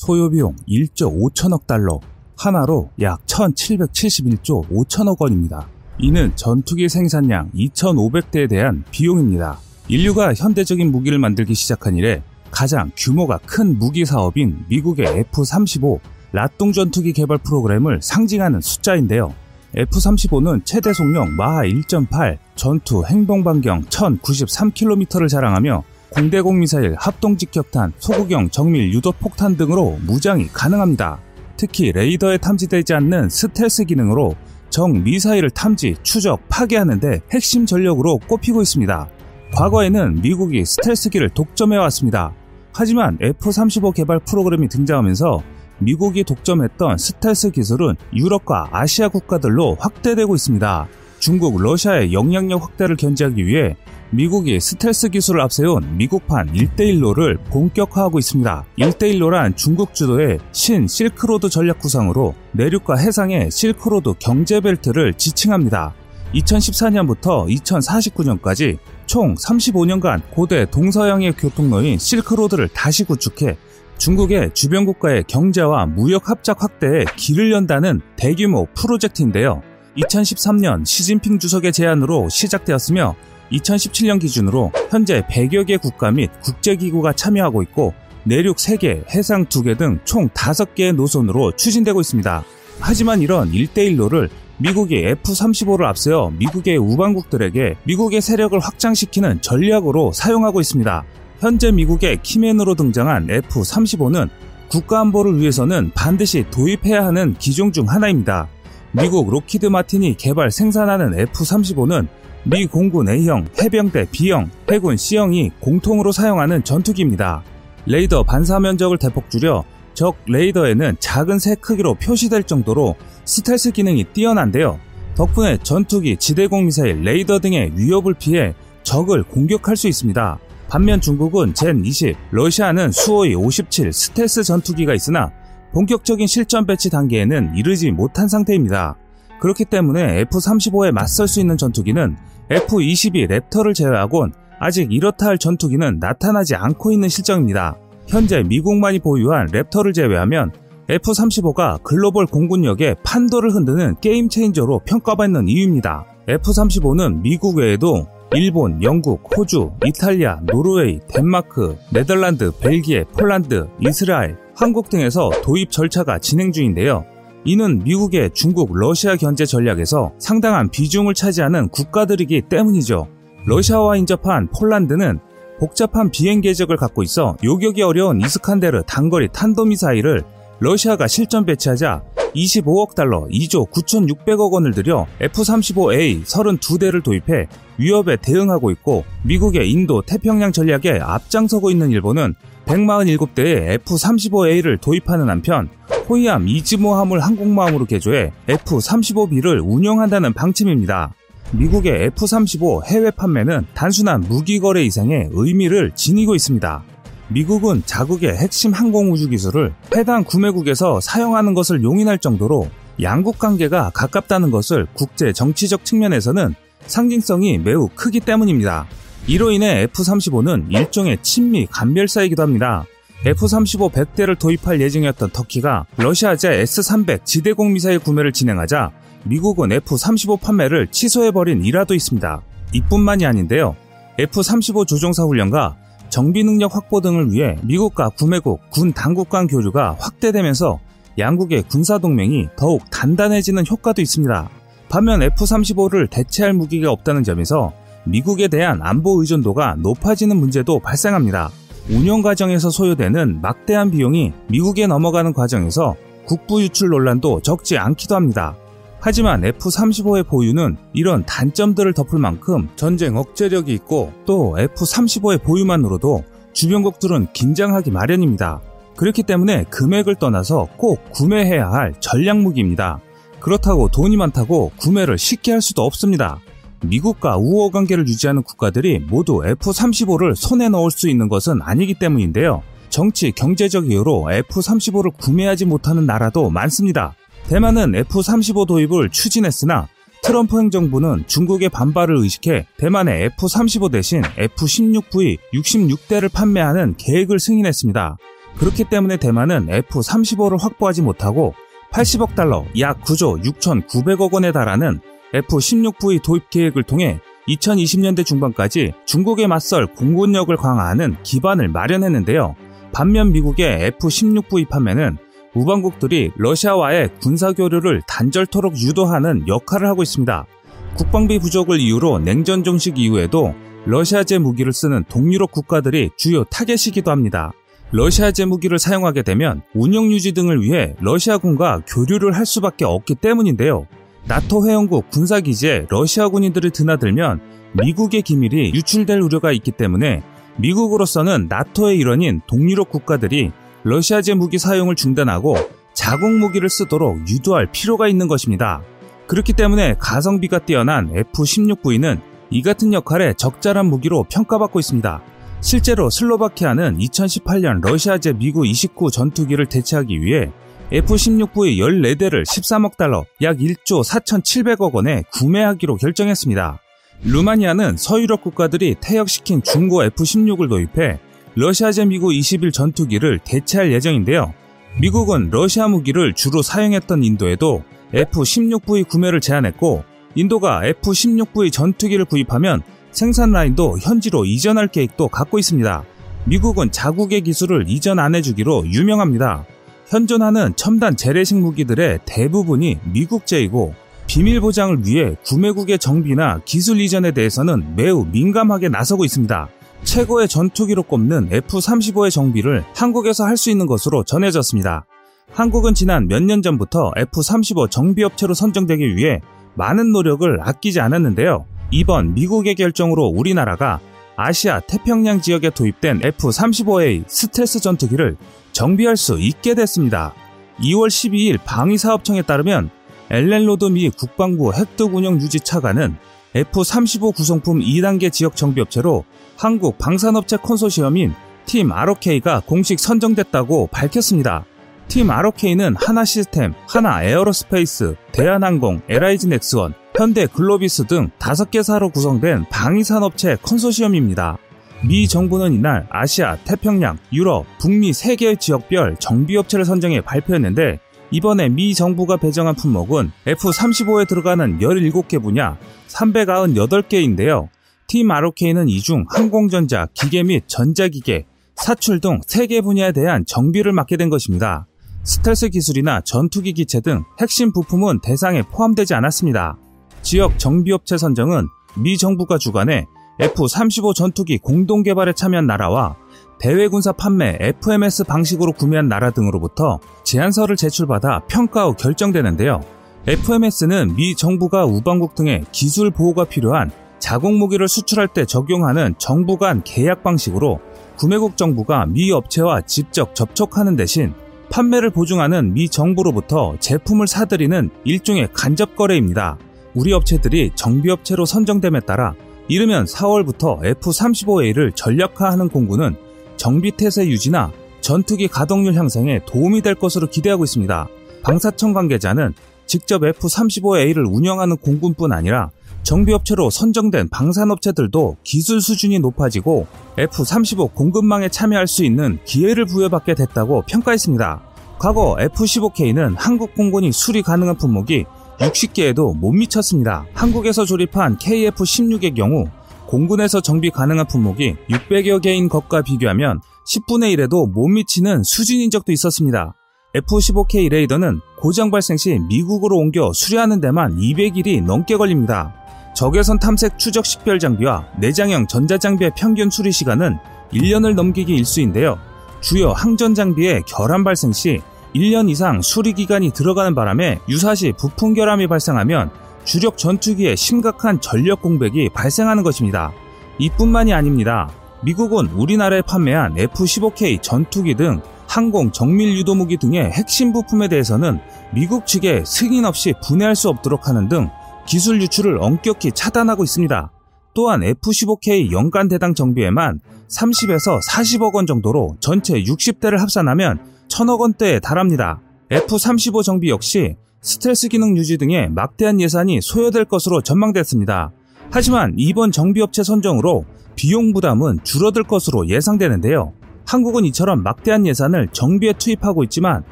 소요비용 1조 5천억 달러, 하나로 약 1771조 5천억 원입니다. 이는 전투기 생산량 2,500대에 대한 비용입니다. 인류가 현대적인 무기를 만들기 시작한 이래 가장 규모가 큰 무기 사업인 미국의 F-35 라똥 전투기 개발 프로그램을 상징하는 숫자인데요. F-35는 최대 속력 마하 1.8, 전투 행동 반경 1093km를 자랑하며 공대공 미사일, 합동 직격탄, 소구경 정밀 유도 폭탄 등으로 무장이 가능합니다. 특히 레이더에 탐지되지 않는 스텔스 기능으로 정 미사일을 탐지, 추적, 파괴하는데 핵심 전력으로 꼽히고 있습니다. 과거에는 미국이 스텔스기를 독점해왔습니다. 하지만 F-35 개발 프로그램이 등장하면서 미국이 독점했던 스텔스 기술은 유럽과 아시아 국가들로 확대되고 있습니다. 중국, 러시아의 영향력 확대를 견제하기 위해 미국이 스텔스 기술을 앞세운 미국판 1대1로를 본격화하고 있습니다. 1대1로란 중국 주도의 신 실크로드 전략 구상으로 내륙과 해상의 실크로드 경제벨트를 지칭합니다. 2014년부터 2049년까지 총 35년간 고대 동서양의 교통로인 실크로드를 다시 구축해 중국의 주변 국가의 경제와 무역 합작 확대에 길을 연다는 대규모 프로젝트인데요. 2013년 시진핑 주석의 제안으로 시작되었으며 2017년 기준으로 현재 100여 개 국가 및 국제기구가 참여하고 있고 내륙 3개, 해상 2개 등 총 5개의 노선으로 추진되고 있습니다. 하지만 이런 1대1로를 미국이 F-35를 앞세워 미국의 우방국들에게 미국의 세력을 확장시키는 전략으로 사용하고 있습니다. 현재 미국의 키맨으로 등장한 F-35는 국가안보를 위해서는 반드시 도입해야 하는 기종 중 하나입니다. 미국 록히드 마틴이 개발 생산하는 F-35는 미 공군 A형, 해병대 B형, 해군 C형이 공통으로 사용하는 전투기입니다. 레이더 반사 면적을 대폭 줄여 적 레이더에는 작은 새 크기로 표시될 정도로 스텔스 기능이 뛰어난데요. 덕분에 전투기, 지대공 미사일, 레이더 등의 위협을 피해 적을 공격할 수 있습니다. 반면 중국은 젠 20, 러시아는 수호이 57 스텔스 전투기가 있으나 본격적인 실전 배치 단계에는 이르지 못한 상태입니다. 그렇기 때문에 F-35에 맞설 수 있는 전투기는 F-22 랩터를 제외하곤 아직 이렇다 할 전투기는 나타나지 않고 있는 실정입니다. 현재 미국만이 보유한 랩터를 제외하면 F-35가 글로벌 공군력의 판도를 흔드는 game changer로 평가받는 이유입니다. F-35는 미국 외에도 일본, 영국, 호주, 이탈리아, 노르웨이, 덴마크, 네덜란드, 벨기에, 폴란드, 이스라엘, 한국 등에서 도입 절차가 진행 중인데요. 이는 미국의 중국, 러시아 견제 전략에서 상당한 비중을 차지하는 국가들이기 때문이죠. 러시아와 인접한 폴란드는 복잡한 비행 계적을 갖고 있어 요격이 어려운 이스칸데르 단거리 탄도미사일을 러시아가 실전 배치하자 25억 달러 2조 9,600억 원을 들여 F-35A 32대를 도입해 위협에 대응하고 있고 미국의 인도 태평양 전략에 앞장서고 있는 일본은 147대의 F-35A를 도입하는 한편 호위함 이즈모함을 항공모함으로 개조해 F-35B를 운영한다는 방침입니다. 미국의 F-35 해외 판매는 단순한 무기 거래 이상의 의미를 지니고 있습니다. 미국은 자국의 핵심 항공우주 기술을 해당 구매국에서 사용하는 것을 용인할 정도로 양국 관계가 가깝다는 것을 국제 정치적 측면에서는 상징성이 매우 크기 때문입니다. 이로 인해 F-35는 일종의 친미 간별사이기도 합니다. F-35 100대를 도입할 예정이었던 터키가 러시아제 S-300 지대공 미사일 구매를 진행하자 미국은 F-35 판매를 취소해버린 일화도 있습니다. 이뿐만이 아닌데요. F-35 조종사 훈련과 정비 능력 확보 등을 위해 미국과 구매국, 군 당국 간 교류가 확대되면서 양국의 군사 동맹이 더욱 단단해지는 효과도 있습니다. 반면 F-35를 대체할 무기가 없다는 점에서 미국에 대한 안보 의존도가 높아지는 문제도 발생합니다. 운영 과정에서 소요되는 막대한 비용이 미국에 넘어가는 과정에서 국부 유출 논란도 적지 않기도 합니다. 하지만 F-35의 보유는 이런 단점들을 덮을 만큼 전쟁 억제력이 있고 또 F-35의 보유만으로도 주변국들은 긴장하기 마련입니다. 그렇기 때문에 금액을 떠나서 꼭 구매해야 할 전략무기입니다. 그렇다고 돈이 많다고 구매를 쉽게 할 수도 없습니다. 미국과 우호 관계를 유지하는 국가들이 모두 F-35를 손에 넣을 수 있는 것은 아니기 때문인데요. 정치, 경제적 이유로 F-35를 구매하지 못하는 나라도 많습니다. 대만은 F-35 도입을 추진했으나 트럼프 행정부는 중국의 반발을 의식해 대만의 F-35 대신 F-16V 66대를 판매하는 계획을 승인했습니다. 그렇기 때문에 대만은 F-35를 확보하지 못하고 80억 달러 약 9조 6,900억 원에 달하는 F-16V 도입 계획을 통해 2020년대 중반까지 중국에 맞설 공군력을 강화하는 기반을 마련했는데요. 반면 미국의 F-16V 판매는 우방국들이 러시아와의 군사교류를 단절토록 유도하는 역할을 하고 있습니다. 국방비 부족을 이유로 냉전 종식 이후에도 러시아제 무기를 쓰는 동유럽 국가들이 주요 타겟이기도 합니다. 러시아제 무기를 사용하게 되면 운영 유지 등을 위해 러시아군과 교류를 할 수밖에 없기 때문인데요. 나토 회원국 군사기지에 러시아 군인들이 드나들면 미국의 기밀이 유출될 우려가 있기 때문에 미국으로서는 나토의 일원인 동유럽 국가들이 러시아제 무기 사용을 중단하고 자국 무기를 쓰도록 유도할 필요가 있는 것입니다. 그렇기 때문에 가성비가 뛰어난 F-16V는 이 같은 역할에 적절한 무기로 평가받고 있습니다. 실제로 슬로바키아는 2018년 러시아제 미구 29 전투기를 대체하기 위해 F-16V 14대를 13억 달러, 약 1조 4,700억 원에 구매하기로 결정했습니다. 루마니아는 서유럽 국가들이 퇴역시킨 중고 F-16을 도입해 러시아제 미구 21 전투기를 대체할 예정인데요. 미국은 러시아 무기를 주로 사용했던 인도에도 F-16V 구매를 제안했고 인도가 F-16V 전투기를 구입하면 생산 라인도 현지로 이전할 계획도 갖고 있습니다. 미국은 자국의 기술을 이전 안 해주기로 유명합니다. 현존하는 첨단 재래식 무기들의 대부분이 미국제이고 비밀 보장을 위해 구매국의 정비나 기술 이전에 대해서는 매우 민감하게 나서고 있습니다. 최고의 전투기로 꼽는 F-35의 정비를 한국에서 할 수 있는 것으로 전해졌습니다. 한국은 지난 몇 년 전부터 F-35 정비업체로 선정되기 위해 많은 노력을 아끼지 않았는데요. 이번 미국의 결정으로 우리나라가 아시아 태평양 지역에 도입된 F-35A 스텔스 전투기를 정비할 수 있게 됐습니다. 2월 12일 방위사업청에 따르면 엘렌 로드 미 국방부 운영 유지 차관은 F-35 구성품 2단계 지역 정비업체로 한국 방산업체 컨소시엄인 팀 ROK가 공식 선정됐다고 밝혔습니다. 팀 ROK는 한화 시스템, 한화 에어로스페이스, 대한항공, LIG 넥스원, 현대 글로비스 등 5개사로 구성된 방위산업체 컨소시엄입니다. 미 정부는 이날 아시아, 태평양, 유럽, 북미 3개 지역별 정비업체를 선정해 발표했는데 이번에 미 정부가 배정한 품목은 F-35에 들어가는 17개 분야 398개인데요. 팀 ROK는 이 중 항공전자, 기계 및 전자기계, 사출 등 3개 분야에 대한 정비를 맡게 된 것입니다. 스텔스 기술이나 전투기 기체 등 핵심 부품은 대상에 포함되지 않았습니다. 지역 정비업체 선정은 미 정부가 주관해 F-35 전투기 공동 개발에 참여한 나라와 대외 군사 판매 FMS 방식으로 구매한 나라 등으로부터 제안서를 제출받아 평가 후 결정되는데요. FMS는 미 정부가 우방국 등의 기술 보호가 필요한 자국 무기를 수출할 때 적용하는 정부 간 계약 방식으로 구매국 정부가 미 업체와 직접 접촉하는 대신 판매를 보증하는 미 정부로부터 제품을 사들이는 일종의 간접 거래입니다. 우리 업체들이 정비업체로 선정됨에 따라 이르면 4월부터 F-35A를 전략화하는 공군은 정비태세 유지나 전투기 가동률 향상에 도움이 될 것으로 기대하고 있습니다. 방사청 관계자는 직접 F-35A를 운영하는 공군뿐 아니라 정비업체로 선정된 방산업체들도 기술 수준이 높아지고 F-35 공급망에 참여할 수 있는 기회를 부여받게 됐다고 평가했습니다. 과거 F-15K는 한국 공군이 수리 가능한 품목이 60개에도 못 미쳤습니다. 한국에서 조립한 KF-16의 경우 공군에서 정비 가능한 품목이 600여 개인 것과 비교하면 10분의 1에도 못 미치는 수준인 적도 있었습니다. F-15K 레이더는 고장 발생 시 미국으로 옮겨 수리하는 데만 200일이 넘게 걸립니다. 적외선 탐색 추적 식별 장비와 내장형 전자장비의 평균 수리 시간은 1년을 넘기기 일수인데요. 주요 항전 장비의 결함 발생 시 1년 이상 수리 기간이 들어가는 바람에 유사시 부품 결함이 발생하면 주력 전투기에 심각한 전력 공백이 발생하는 것입니다. 이뿐만이 아닙니다. 미국은 우리나라에 판매한 F-15K 전투기 등 항공 정밀 유도무기 등의 핵심 부품에 대해서는 미국 측에 승인 없이 분해할 수 없도록 하는 등 기술 유출을 엄격히 차단하고 있습니다. 또한 F-15K 연간 대당 정비에만 30에서 40억 원 정도로 전체 60대를 합산하면 1000억 원대에 달합니다. F-35 정비 역시 스텔스 기능 유지 등의 막대한 예산이 소요될 것으로 전망됐습니다. 하지만 이번 정비업체 선정으로 비용 부담은 줄어들 것으로 예상되는데요. 한국은 이처럼 막대한 예산을 정비에 투입하고 있지만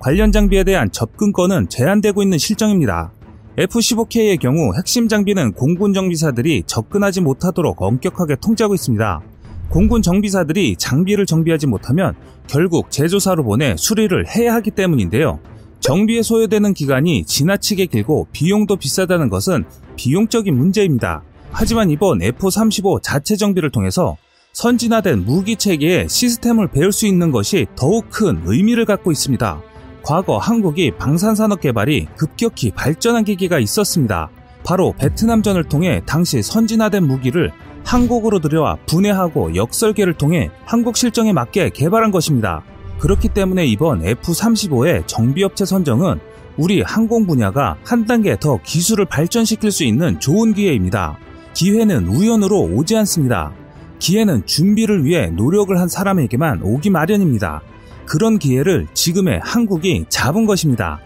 관련 장비에 대한 접근권은 제한되고 있는 실정입니다. F-15K의 경우 핵심 장비는 공군 정비사들이 접근하지 못하도록 엄격하게 통제하고 있습니다. 공군 정비사들이 장비를 정비하지 못하면 결국 제조사로 보내 수리를 해야 하기 때문인데요. 정비에 소요되는 기간이 지나치게 길고 비용도 비싸다는 것은 비용적인 문제입니다. 하지만 이번 F-35 자체 정비를 통해서 선진화된 무기 체계의 시스템을 배울 수 있는 것이 더욱 큰 의미를 갖고 있습니다. 과거 한국이 방산산업 개발이 급격히 발전한 계기가 있었습니다. 바로 베트남전을 통해 당시 선진화된 무기를 한국으로 들여와 분해하고 역설계를 통해 한국 실정에 맞게 개발한 것입니다. 그렇기 때문에 이번 F-35의 정비업체 선정은 우리 항공 분야가 한 단계 더 기술을 발전시킬 수 있는 좋은 기회입니다. 기회는 우연으로 오지 않습니다. 기회는 준비를 위해 노력을 한 사람에게만 오기 마련입니다. 그런 기회를 지금의 한국이 잡은 것입니다.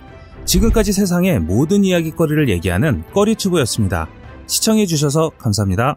지금까지 세상의 모든 이야기거리를 얘기하는 꺼리튜브였습니다. 시청해주셔서 감사합니다.